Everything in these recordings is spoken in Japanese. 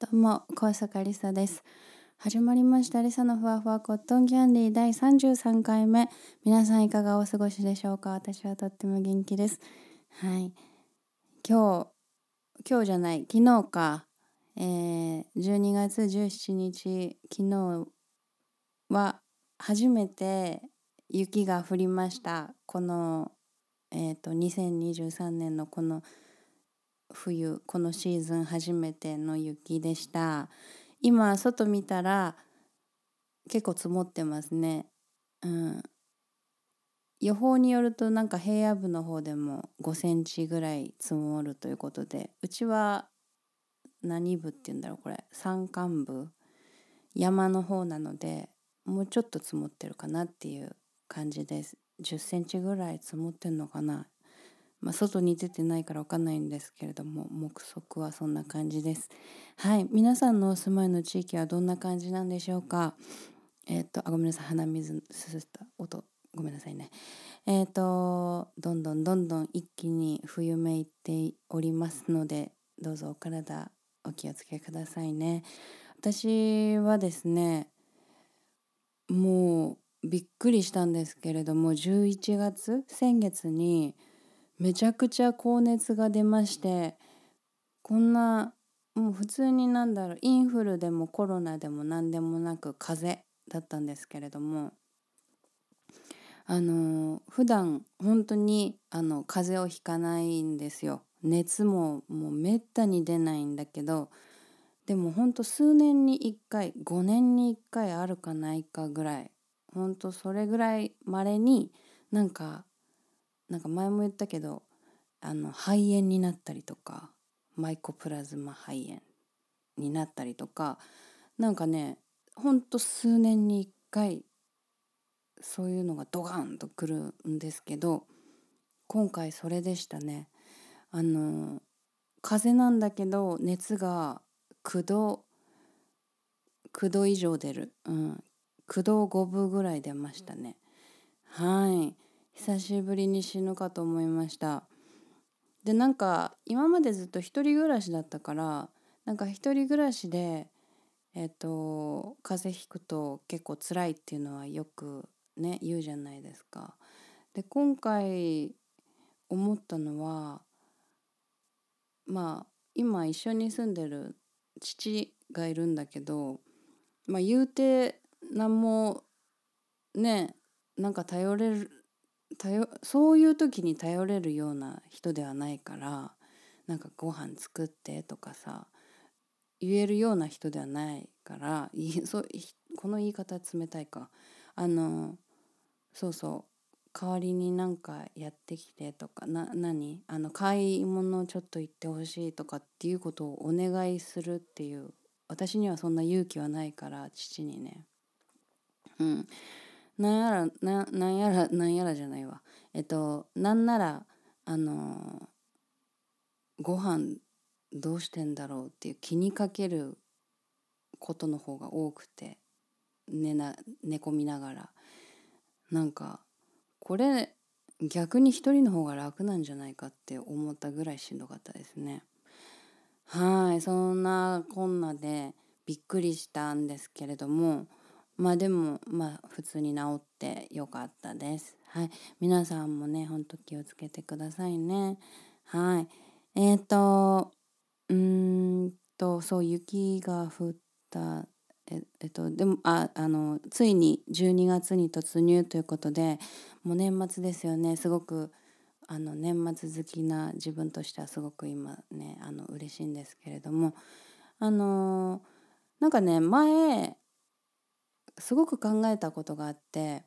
どうも、高坂りさです。始まりました。りさのふわふわコットンキャンディー第33回目。皆さんいかがお過ごしでしょうか？私はとっても元気です。はい。今日、今日じゃない、昨日か。えー、12月17日、昨日は初めて雪が降りました。この、えっ、ー、と、2023年のこの冬このシーズン初めての雪でした。今外見たら結構積もってますね。うん。予報によるとなんか平野部の方でも5センチぐらい積もるということでうちは何部って言うんだろうこれ。山間部。山の方なのでもうちょっと積もってるかなっていう感じです。10センチぐらい積もってんのかな。まあ、外に出てないから分かんないんですけれども目測はそんな感じです。はい皆さんのお住まいの地域はどんな感じなんでしょうか？えっ、ー、とあごめんなさい鼻水すすった音ごめんなさいね。えっ、ー、とどんどんどんどん一気に冬めいておりますのでどうぞお体お気をつけくださいね。私はですねもうびっくりしたんですけれども11月先月にめちゃくちゃ高熱が出ましてこんなもう普通になんだろうインフルでもコロナでも何でもなく風邪だったんですけれどもあの普段本当にあの風邪をひかないんですよ。熱ももうめったに出ないんだけどでもほんと数年に1回5年に1回あるかないかぐらいほんとそれぐらいまれになんかなんか前も言ったけどあの肺炎になったりとかマイコプラズマ肺炎になったりとかなんかねほんと数年に1回そういうのがドガンとくるんですけど今回それでしたね。あの風邪なんだけど熱が9度9度以上出る、うん、9度5分ぐらい出ましたね。はい久しぶりに死ぬかと思いましたでなんか今までずっと一人暮らしだったからなんか一人暮らしでえっ、ー、と風邪ひくと結構辛いっていうのはよくね言うじゃないですか。で今回思ったのはまあ今一緒に住んでる父がいるんだけどまあ言うて何もねなんか頼れる頼そういう時に頼れるような人ではないからなんかご飯作ってとかさ言えるような人ではないからいそこの言い方冷たいか。あのそうそう代わりになんかやってきてとかな何？あの買い物ちょっと行ってほしいとかっていうことをお願いするっていう私にはそんな勇気はないから父にね。うん。なんやらななんやらなんやらじゃないわえっとなんならあのご飯どうしてんだろうっていう気にかけることの方が多くて寝な寝込みながらなんかこれ逆に一人の方が楽なんじゃないかって思ったぐらいしんどかったですね。はいそんなこんなでびっくりしたんですけれどもまあでもまあ普通に治ってよかったです。はい。皆さんもね、ほんと気をつけてくださいね。はい。えっ、ー、と、うんと、そう、雪が降った、ええっと、でも、あ、あの、ついに12月に突入ということで、もう年末ですよね。すごく、あの、年末好きな自分としてはすごく今ね、あの、嬉しいんですけれども、あの、なんかね、前、すごく考えたことがあって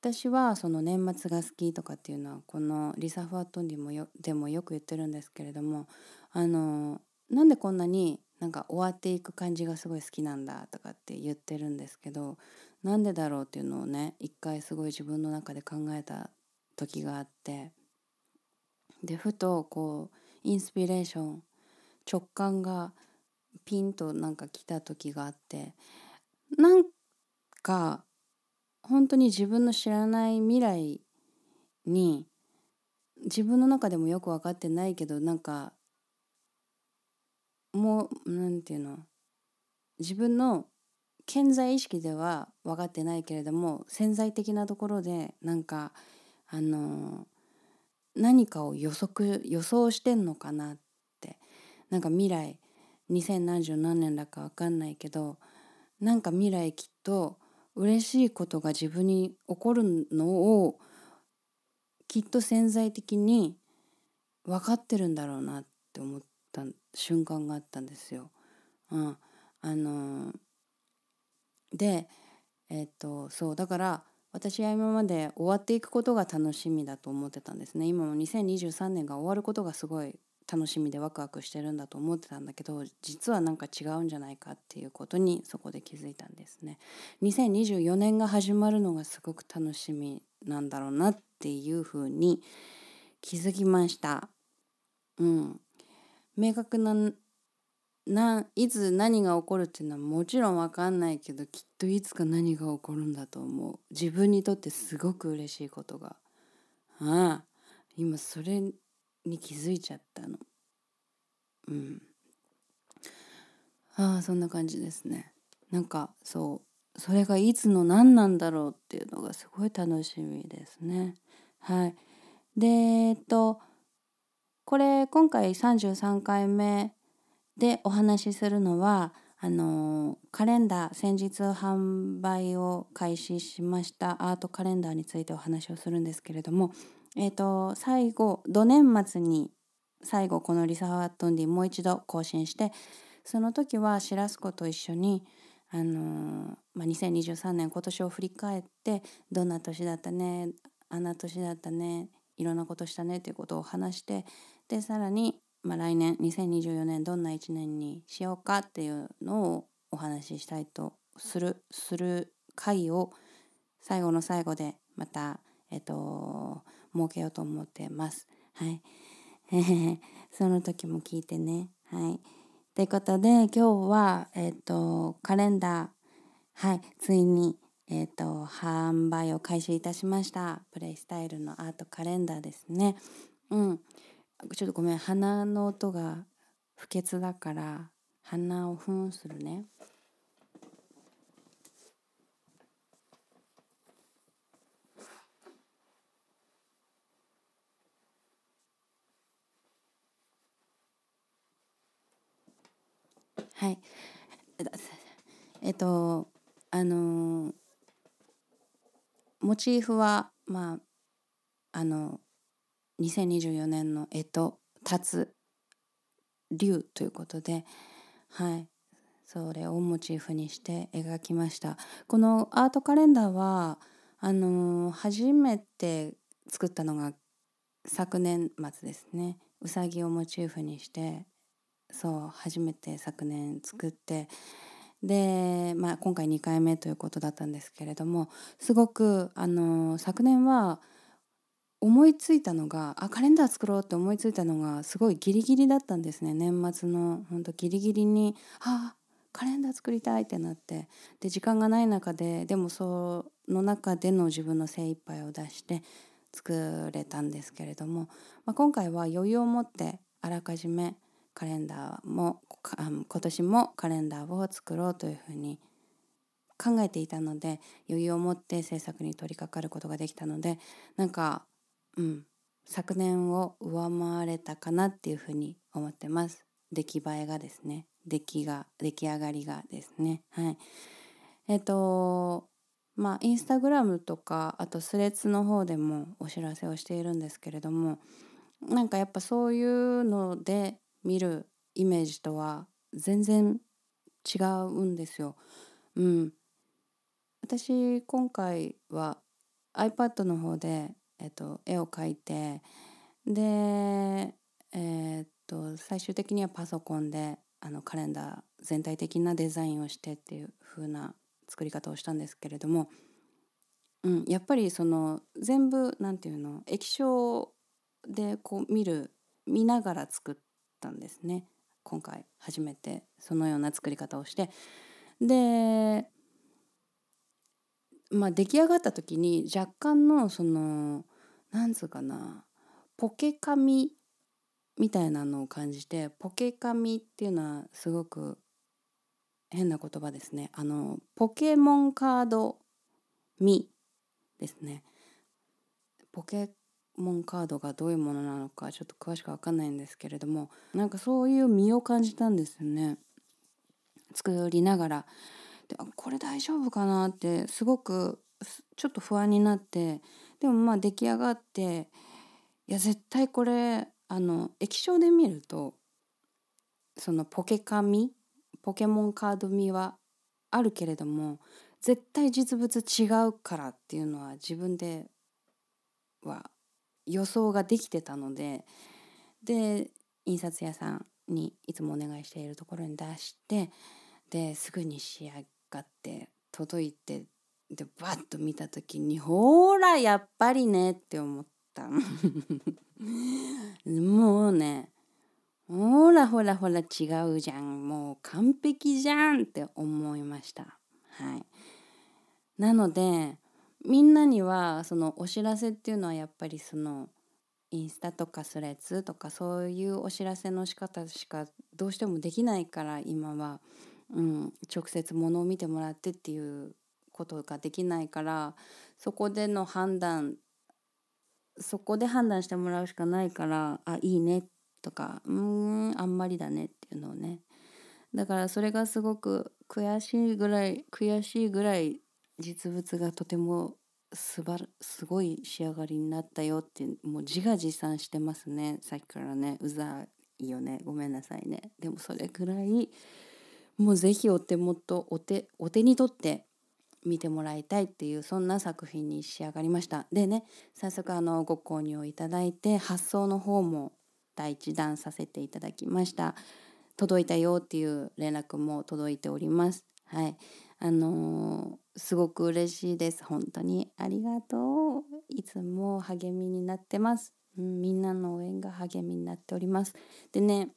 私はその年末が好きとかっていうのはこのリサ・ファットンディもよでもよく言ってるんですけれどもあのなんでこんなになんか終わっていく感じがすごい好きなんだとかって言ってるんですけどなんでだろうっていうのをね一回すごい自分の中で考えた時があってでふとこうインスピレーション直感がピンとなんか来た時があってなんか本当に自分の知らない未来に自分の中でもよく分かってないけどなんかもう何て言うの自分の健在意識では分かってないけれども潜在的なところでなんかあの何かを予測予想してんのかなってなんか未来2000何十何年だか分かんないけどなんか未来きっと嬉しいことが自分に起こるのをきっと潜在的に分かってるんだろうなって思った瞬間があったんですよ。うん、あのでえっとそうだから私は今まで終わっていくことが楽しみだと思ってたんですね今も2023年が終わることがすごい楽しみでワクワクしてるんだと思ってたんだけど実はなんか違うんじゃないかっていうことにそこで気づいたんですね。2024年が始まるのがすごく楽しみなんだろうなっていうふうに気づきました。うん。明確なないつ何が起こるっていうのはもちろん分かんないけどきっといつか何が起こるんだと思う。自分にとってすごく嬉しいことが。ああ。今それに気づいちゃったの。うん。ああそんな感じですね。なんかそう。それがいつの何なんだろうっていうのがすごい楽しみですね。はい。でえっとこれ今回33回目でお話しするのはあのカレンダー先日販売を開始しましたアートカレンダーについてお話をするんですけれどもえっ、ー、と最後土年末に最後このリサハワットンディもう一度更新してその時はシラスコと一緒にあのまあ、2023年今年を振り返ってどんな年だったねあんな年だったねいろんなことしたねということを話してでさらに、まあ、来年2024年どんな1年にしようかっていうのをお話ししたいとするする回を最後の最後でまたえっと設けようと思ってます。はい。その時も聞いてね。はい。ということで今日は、えっと、カレンダー、はい、ついに、えっと、販売を開始いたしました。プレイスタイルのアートカレンダーですね。うん。ちょっとごめん、鼻の音が不潔だから、鼻をふんするね。はい。えっと、あの、モチーフは、まあ、あの、2024年の干支、立つ竜ということで、はい。それをモチーフにして描きました。このアートカレンダーは、あの、初めて作ったのが昨年末ですね。うさぎをモチーフにしてそう初めて昨年作ってで、まあ、今回2回目ということだったんですけれどもすごくあの昨年は思いついたのがあカレンダー作ろうって思いついたのがすごいギリギリだったんですね。年末のほんとギリギリにあカレンダー作りたいってなってで時間がない中ででもその中での自分の精一杯を出して作れたんですけれども、まあ、今回は余裕を持ってあらかじめカレンダーも今年もカレンダーを作ろうというふうに考えていたので余裕を持って制作に取り掛かることができたのでなんかうん昨年を上回れたかなっていうふうに思ってます。出来栄えがですね。出来が出来上がりがですね。はい。えっ、ー、とまあインスタグラムとかあとスレッズの方でもお知らせをしているんですけれどもなんかやっぱそういうので見るイメージとは全然違うんですよ。うん、私今回は iPad の方で、えっと、絵を描いてで、えー、っと最終的にはパソコンであのカレンダー全体的なデザインをしてっていう風な作り方をしたんですけれども、うん、やっぱりその全部なんていうの液晶でこう見る見ながら作ったんですね。今回初めてそのような作り方をして。でまあ出来上がった時に若干のそのなんつうかなポケカミみたいなのを感じてポケカミっていうのはすごく変な言葉ですね。あのポケモンカードミですね。ポケモンカードがどういうものなのかちょっと詳しく分かんないんですけれどもなんかそういう身を感じたんですよね。作りながら。でこれ大丈夫かなってすごくちょっと不安になってでもまあ出来上がっていや絶対これあの液晶で見るとそのポケカミポケモンカード味はあるけれども絶対実物違うからっていうのは自分では予想ができてたのでで印刷屋さんにいつもお願いしているところに出してですぐに仕上がって届いてでバッと見た時にほらやっぱりねって思った もうねほらほらほら違うじゃん。もう完璧じゃんって思いました。はい。なのでみんなにはそのお知らせっていうのはやっぱりそのインスタとかスレッズとかそういうお知らせの仕方しかどうしてもできないから今は、うん、直接物を見てもらってっていうことができないからそこでの判断そこで判断してもらうしかないからあいいねとかうんあんまりだねっていうのをね。だからそれがすごく悔しいぐらい悔しいぐらい実物がとてもすばすごい仕上がりになったよってもう自画自賛してますね。さっきからねうざいよね。ごめんなさいね。でもそれぐらいもう是非お手元お手お手に取って見てもらいたいっていうそんな作品に仕上がりました。でね早速あのご購入をいただいて発送の方も第一弾させていただきました。届いたよっていう連絡も届いております。はい。あの、すごく嬉しいです。本当に。ありがとう。いつも励みになってます、うん、みんなの応援が励みになっております。でね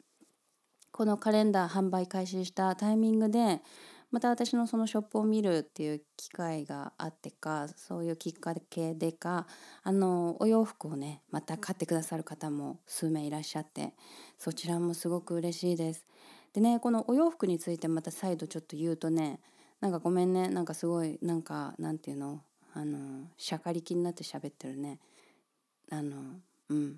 このカレンダー販売開始したタイミングでまた私のそのショップを見るっていう機会があってかそういうきっかけでかあのお洋服をねまた買ってくださる方も数名いらっしゃってそちらもすごく嬉しいです。でねこのお洋服についてまた再度ちょっと言うとねなんかごめんね。なんかすごいなんかなんていうの？あのしゃかりきになって喋ってるね。あのうん。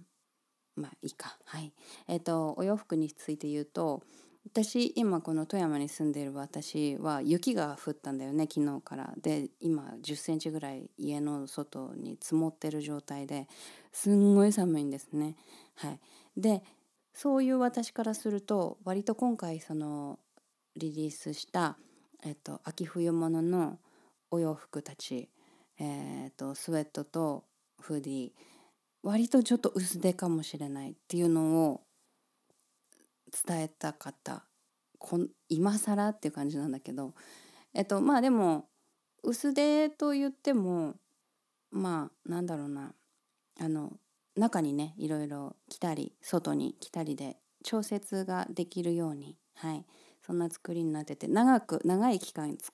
まあいいか。はい。えっ、ー、とお洋服について言うと私今この富山に住んでいる私は雪が降ったんだよね昨日から。で今1 0センチぐらい家の外に積もってる状態ですんごい寒いんですね。はい、でそういう私からすると割と今回そのリリースした、えっと、秋冬物のお洋服たち、えっと、スウェットとフーディー割とちょっと薄手かもしれないっていうのを伝えた方こん今更っていう感じなんだけどえっとまあでも薄手と言ってもまあなんだろうな。あの中にねいろいろ着たり外に着たりで調節ができるようにはい。そんな作りになってて長く長い期間使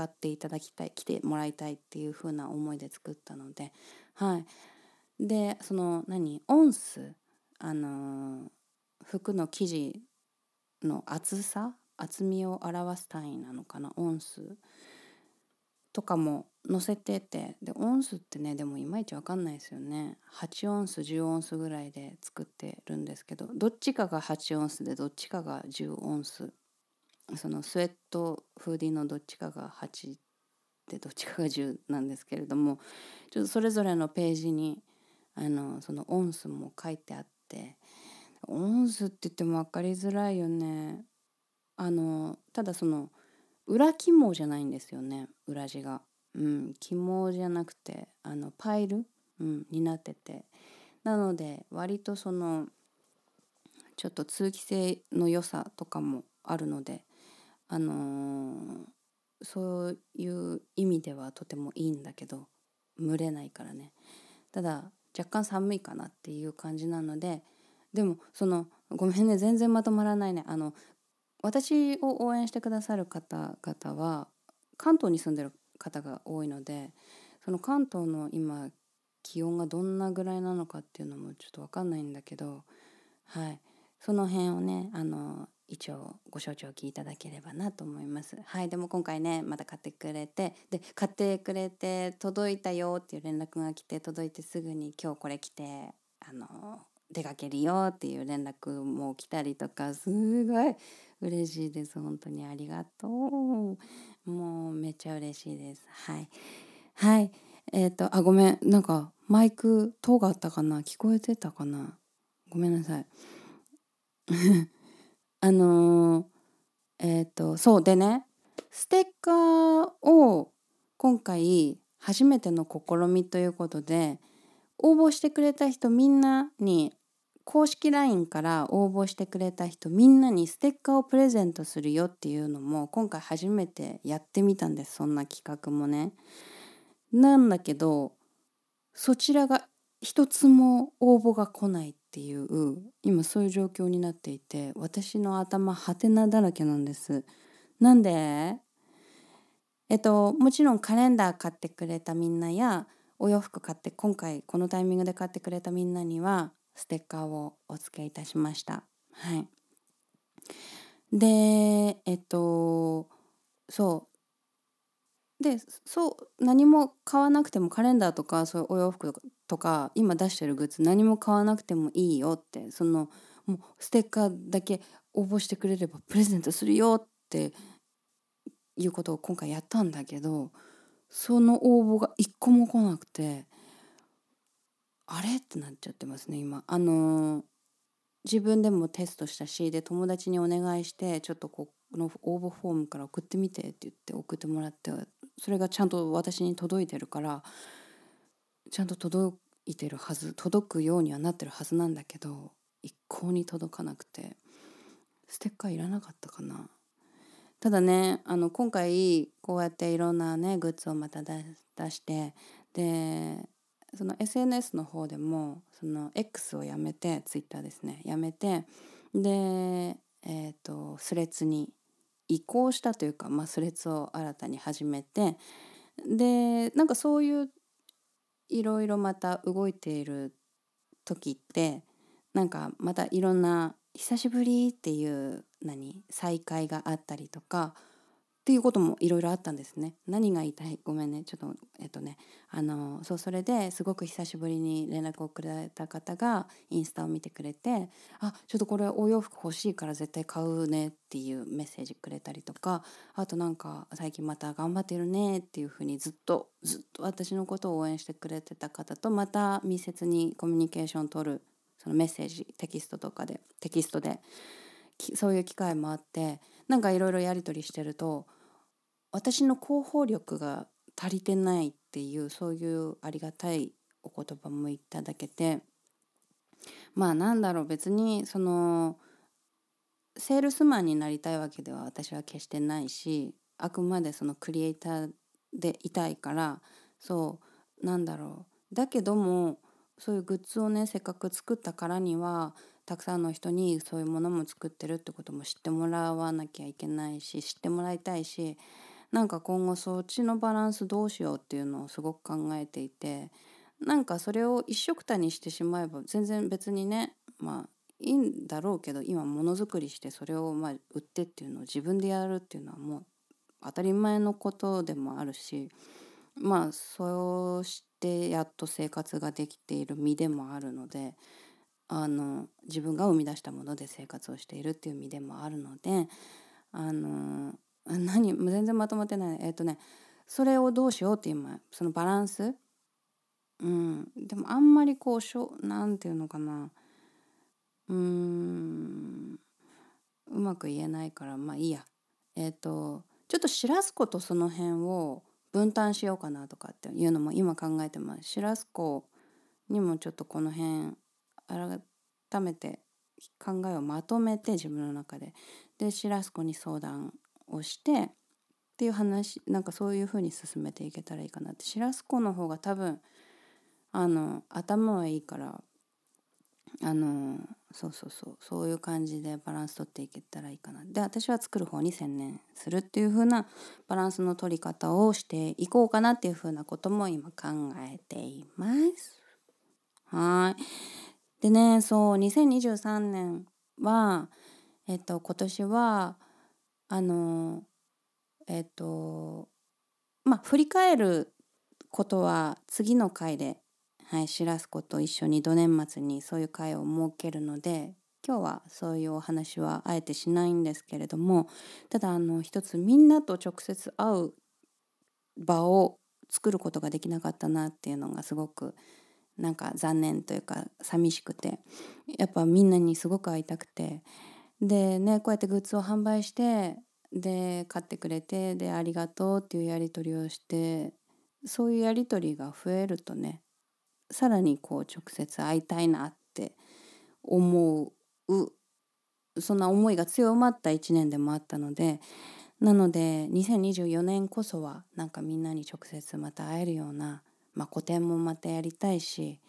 っていただきたい来てもらいたいっていう風な思いで作ったのではい。でその何？オンスあのー服の生地の厚さ？厚みを表す単位なのかな？オンスとかも載せててでオンスってねでもいまいち分かんないですよね。8オンス10オンスぐらいで作ってるんですけどどっちかが8オンスでどっちかが10オンスそのスウェットフーディーのどっちかが8でどっちかが10なんですけれどもちょっとそれぞれのページにあのそのオンスも書いてあってオンスって言っても分かりづらいよね。あのただその裏肝じゃないんですよね裏地が。うん肝じゃなくてあのパイル、うん、になってて。なので割とそのちょっと通気性の良さとかもあるのであのー、そういう意味ではとてもいいんだけど蒸れないからね。ただ若干寒いかなっていう感じなのででもそのごめんね全然まとまらないね。あの私を応援してくださる方々は関東に住んでる方が多いのでその関東の今気温がどんなぐらいなのかっていうのもちょっと分かんないんだけどはい。その辺をねあの一応ご承知おきいただければなと思います。はいでも今回ねまた買ってくれてで買ってくれて届いたよっていう連絡が来て届いてすぐに今日これ来てあの出かけるよっていう連絡も来たりとかすごい嬉しいです。本当にありがとう。もうめっちゃ嬉しいです。はい。はい。えっ、ー、とあごめん。なんかマイク塔があったかな？聞こえてたかな？ごめんなさい。あのー、えっ、ー、とそうでねステッカーを今回初めての試みということで応募してくれた人みんなに公式 LINE から応募してくれた人みんなにステッカーをプレゼントするよっていうのも今回初めてやってみたんですそんな企画もね。なんだけどそちらが一つも応募が来ないていう今そういう状況になっていて私の頭ハテナだらけなんです。なんで？えっともちろんカレンダー買ってくれたみんなやお洋服買って今回このタイミングで買ってくれたみんなにはステッカーをお付けいたしました。はい、でえっとそうでそう何も買わなくてもカレンダーとかそういうお洋服とか今出してるグッズ何も買わなくてもいいよってそのもうステッカーだけ応募してくれればプレゼントするよっていうことを今回やったんだけどその応募が一個も来なくてあれ？ってなっちゃってますね今。あのー、自分でもテストしたしで友達にお願いしてちょっとこの応募フォームから送ってみてって言って送ってもらってそれがちゃんと私に届いてるからちゃんと届いてるはず届くようにはなってるはずなんだけど一向に届かなくてステッカーいらなかったかな。ただねあの今回こうやっていろんなねグッズをまた出してでその SNS の方でもその X をやめて Twitter ですねやめてでえっ、ー、とスレッズに移行したというか、まあ、スレッズを新たに始めてでなんかそういういろいろまた動いている時ってなんかまたいろんな久しぶりっていう何再会があったりとかっていうこともいろいろあったんですね。何が言いたい？ごめんね。ちょっとえっとね。あのそうそれですごく久しぶりに連絡をくれた方がインスタを見てくれて「あちょっとこれお洋服欲しいから絶対買うね」っていうメッセージくれたりとかあとなんか「最近また頑張ってるね」っていうふうにずっとずっと私のことを応援してくれてた方とまた密接にコミュニケーションを取るそのメッセージテキストとかでテキストでそういう機会もあってなんかいろいろやり取りしてると私の広報力が足りてないっていうそういうありがたいお言葉もいただけてまあなんだろう別にそのセールスマンになりたいわけでは私は決してないしあくまでそのクリエイターでいたいからそうなんだろう。だけどもそういうグッズをねせっかく作ったからにはたくさんの人にそういうものも作ってるってことも知ってもらわなきゃいけないし知ってもらいたいしなんか今後そっちのバランスどうしようっていうのをすごく考えていてなんかそれを一緒くたにしてしまえば全然別にねまあいいんだろうけど今ものづくりしてそれをまあ売ってっていうのを自分でやるっていうのはもう当たり前のことでもあるしまあそうしてやっと生活ができている身でもあるのであの自分が生み出したもので生活をしているっていう身でもあるのであの何全然まとまってない。えっ、とねそれをどうしようって今そのバランス。うん。でもあんまりこうしょなんていうのかな。うん。うまく言えないからまあいいや。えっ、とちょっとシラスコとその辺を分担しようかなとかっていうのも今考えてます。シラスコにもちょっとこの辺改めて考えをまとめて自分の中で。でシラスコに相談をしてっていう話なんかそういう風に進めていけたらいいかなって。シラスコの方が多分あの頭はいいからあのそうそうそうそういう感じでバランス取っていけたらいいかな。で私は作る方に専念するっていう風なバランスの取り方をしていこうかなっていう風なことも今考えています。はい。でねそう2023年はえっと今年はあのえっとまあ振り返ることは次の回で、はい、しらすこと一緒に土年末にそういう会を設けるので今日はそういうお話はあえてしないんですけれどもただあの一つみんなと直接会う場を作ることができなかったなっていうのがすごくなんか残念というか寂しくてやっぱみんなにすごく会いたくてでねこうやってグッズを販売してで買ってくれてでありがとうっていうやり取りをしてそういうやり取りが増えるとねさらにこう直接会いたいなって思うそんな思いが強まった1年でもあったのでなので2024年こそはなんかみんなに直接また会えるような、まあ、個展もまたやりたいし、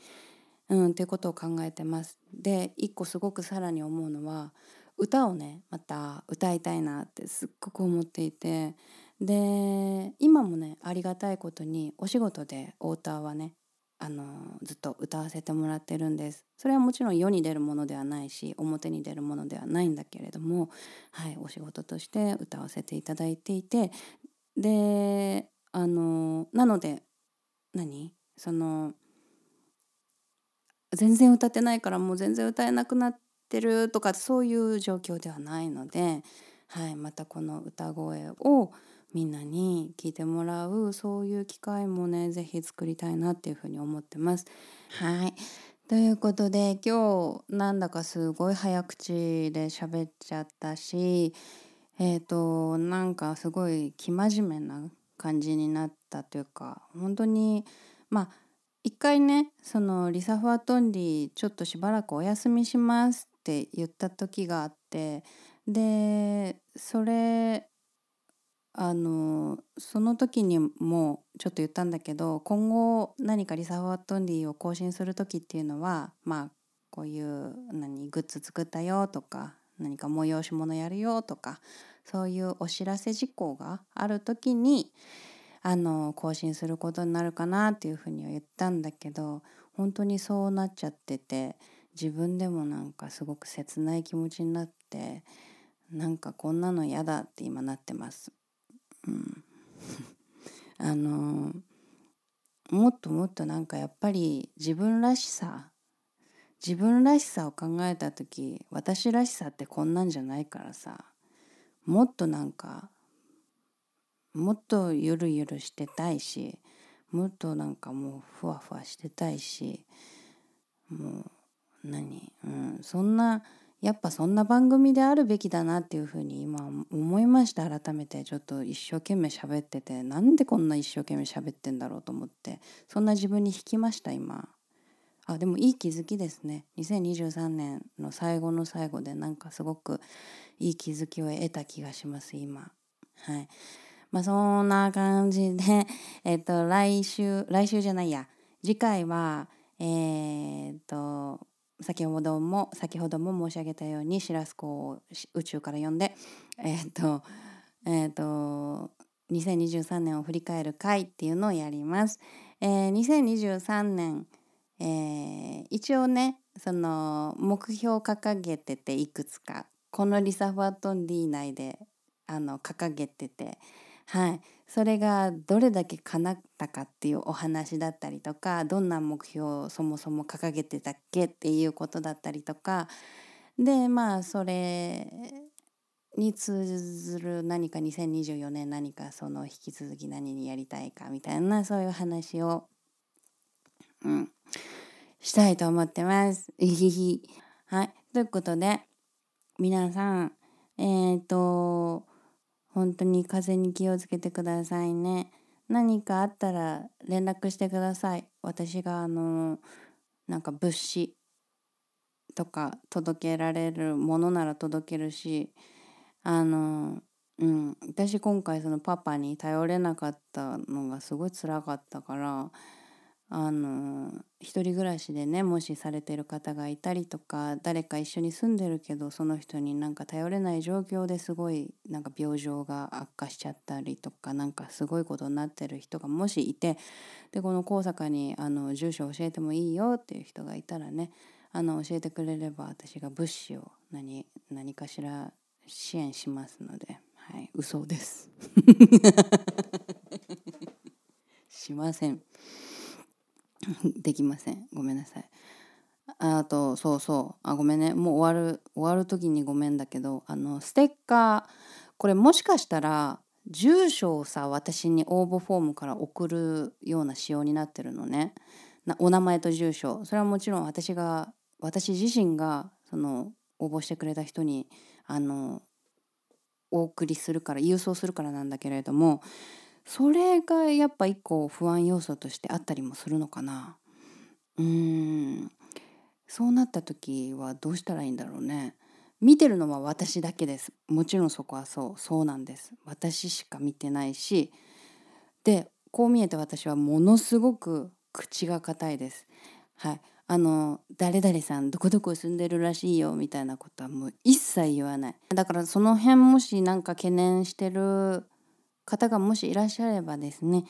うん、っていうことを考えてます。で一個すごくさらに思うのは歌をねまた歌いたいなってすっごく思っていてで今もねありがたいことにお仕事でお歌はねあのずっと歌わせてもらってるんですそれはもちろん世に出るものではないし表に出るものではないんだけれども、はい、お仕事として歌わせていただいていてであのなので何？その全然歌ってないからもう全然歌えなくなってるとかそういう状況ではないので、はい、またこの歌声をみんなに聞いてもらうそういう機会もね是非作りたいなっていうふうに思ってます。はいということで今日なんだかすごい早口で喋っちゃったしえっ、ー、となんかすごい生真面目な感じになってたというか本当にまあ一回ねそのリサ・ファトンリーちょっとしばらくお休みしますって言った時があってでそれあのその時にもちょっと言ったんだけど今後何かリサ・フワトンディを更新する時っていうのはまあこういう何グッズ作ったよとか何か催し物やるよとかそういうお知らせ事項がある時にあの更新することになるかなっていうふうには言ったんだけど本当にそうなっちゃってて自分でもなんかすごく切ない気持ちになってなんかこんなの嫌だって今なってます。うん、あのもっともっとなんかやっぱり自分らしさ自分らしさを考えた時私らしさってこんなんじゃないからさもっとなんかもっとゆるゆるしてたいしもっとなんかもうふわふわしてたいしもう何、うん、そんなやっぱそんな番組であるべきだなっていうふうに今思いました改めてちょっと一生懸命喋ってて。なんでこんな一生懸命喋ってんだろうと思って。そんな自分に引きました今。あでもいい気づきですね。2023年の最後の最後でなんかすごくいい気づきを得た気がします今。はい。まあそんな感じで えっと来週来週じゃないや。次回はえー、っと先ほども先ほども申し上げたようにシラスコを宇宙から呼んでえっ、とえっ、と2023年を振り返る会っていうのをやります。えー、2023年、えー、一応ねその目標を掲げてていくつか。このリサ・ファトン D 内であの掲げてて。はい、それがどれだけ叶ったかっていうお話だったりとかどんな目標をそもそも掲げてたっけっていうことだったりとかでまあそれに通ずる何か2024年何かその引き続き何にやりたいかみたいなそういう話を、うん、したいと思ってます。はい、ということで皆さんえっ、ー、と本当に風に気をつけてくださいね。何かあったら連絡してください。私があのなんか物資とか届けられるものなら届けるしあのうん私今回そのパパに頼れなかったのがすごい辛かったからあの一人暮らしでねもしされてる方がいたりとか誰か一緒に住んでるけどその人になんか頼れない状況ですごいなんか病状が悪化しちゃったりとかなんかすごいことになってる人がもしいてでこの高坂にあの住所教えてもいいよっていう人がいたらねあの教えてくれれば私が物資を何何かしら支援しますので、はい、嘘です。しません。できません。ごめんなさい。あとそうそうあごめんねもう終わる終わる時にごめんだけどあのステッカーこれもしかしたら住所をさ私に応募フォームから送るような仕様になってるのねお名前と住所それはもちろん私が私自身がその応募してくれた人にあのお送りするから郵送するからなんだけれどもそれがやっぱ一個不安要素としてあったりもするのかな。うん。そうなった時はどうしたらいいんだろうね。見てるのは私だけです。もちろんそこはそうそうなんです。私しか見てないし。でこう見えて私はものすごく口が硬いです。はい。あの誰々さんどこどこ住んでるらしいよみたいなことはもう一切言わない。だからその辺もし何か懸念してる方がもしいらっしゃればですね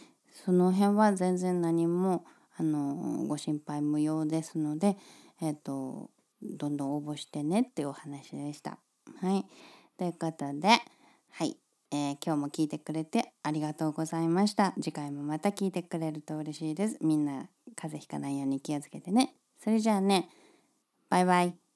その辺は全然何もあのご心配無用ですので、えっ、ー、とどんどん応募してねっていうお話でした。はい、ということで、はいえー、今日も聞いてくれてありがとうございました。次回もまた聞いてくれると嬉しいです。みんな風邪ひかないように気をつけてね。それじゃあね、バイバイ。